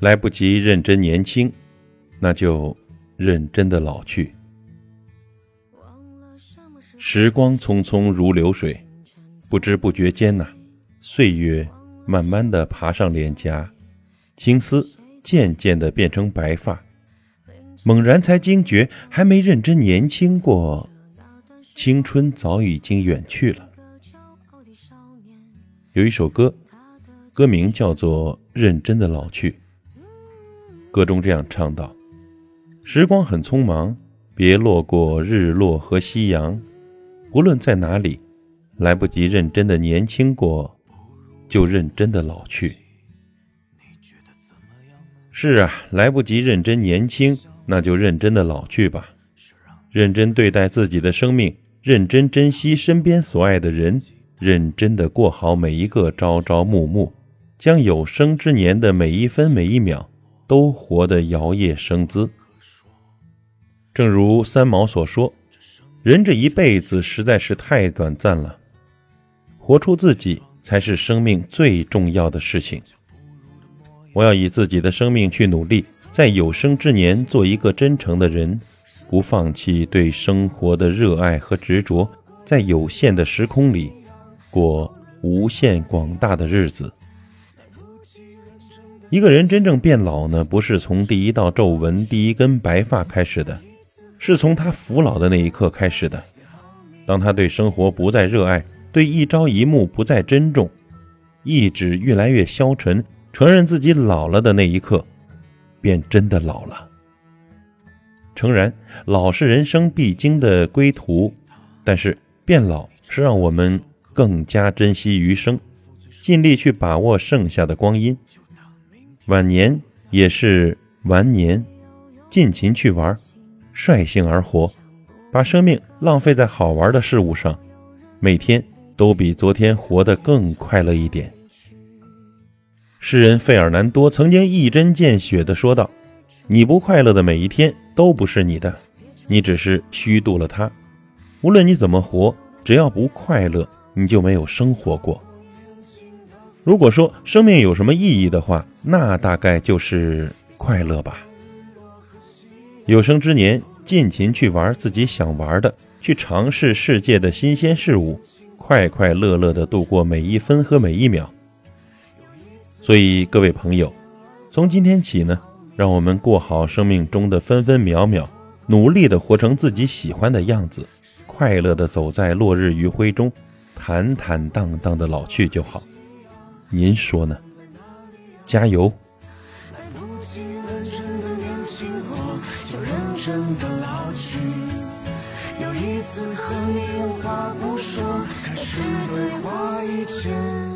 来不及认真年轻，那就认真的老去。时光匆匆如流水，不知不觉间呐，岁月慢慢的爬上脸颊，青丝渐渐的变成白发，猛然才惊觉，还没认真年轻过，青春早已经远去了。有一首歌，歌名叫做《认真的老去》。歌中这样唱道：“时光很匆忙，别落过日落和夕阳。无论在哪里，来不及认真的年轻过，就认真的老去。是啊，来不及认真年轻，那就认真的老去吧。认真对待自己的生命，认真珍惜身边所爱的人，认真的过好每一个朝朝暮暮，将有生之年的每一分每一秒。”都活得摇曳生姿。正如三毛所说：“人这一辈子实在是太短暂了，活出自己才是生命最重要的事情。”我要以自己的生命去努力，在有生之年做一个真诚的人，不放弃对生活的热爱和执着，在有限的时空里过无限广大的日子。一个人真正变老呢，不是从第一道皱纹、第一根白发开始的，是从他服老的那一刻开始的。当他对生活不再热爱，对一朝一暮不再珍重，意志越来越消沉，承认自己老了的那一刻，便真的老了。诚然，老是人生必经的归途，但是变老是让我们更加珍惜余生，尽力去把握剩下的光阴。晚年也是晚年，尽情去玩，率性而活，把生命浪费在好玩的事物上，每天都比昨天活得更快乐一点。诗人费尔南多曾经一针见血地说道：“你不快乐的每一天都不是你的，你只是虚度了它。无论你怎么活，只要不快乐，你就没有生活过。”如果说生命有什么意义的话，那大概就是快乐吧。有生之年，尽情去玩自己想玩的，去尝试世界的新鲜事物，快快乐乐地度过每一分和每一秒。所以，各位朋友，从今天起呢，让我们过好生命中的分分秒秒，努力地活成自己喜欢的样子，快乐地走在落日余晖中，坦坦荡荡地老去就好。您说呢？加油！有一次和你无话不说，开始对话以前。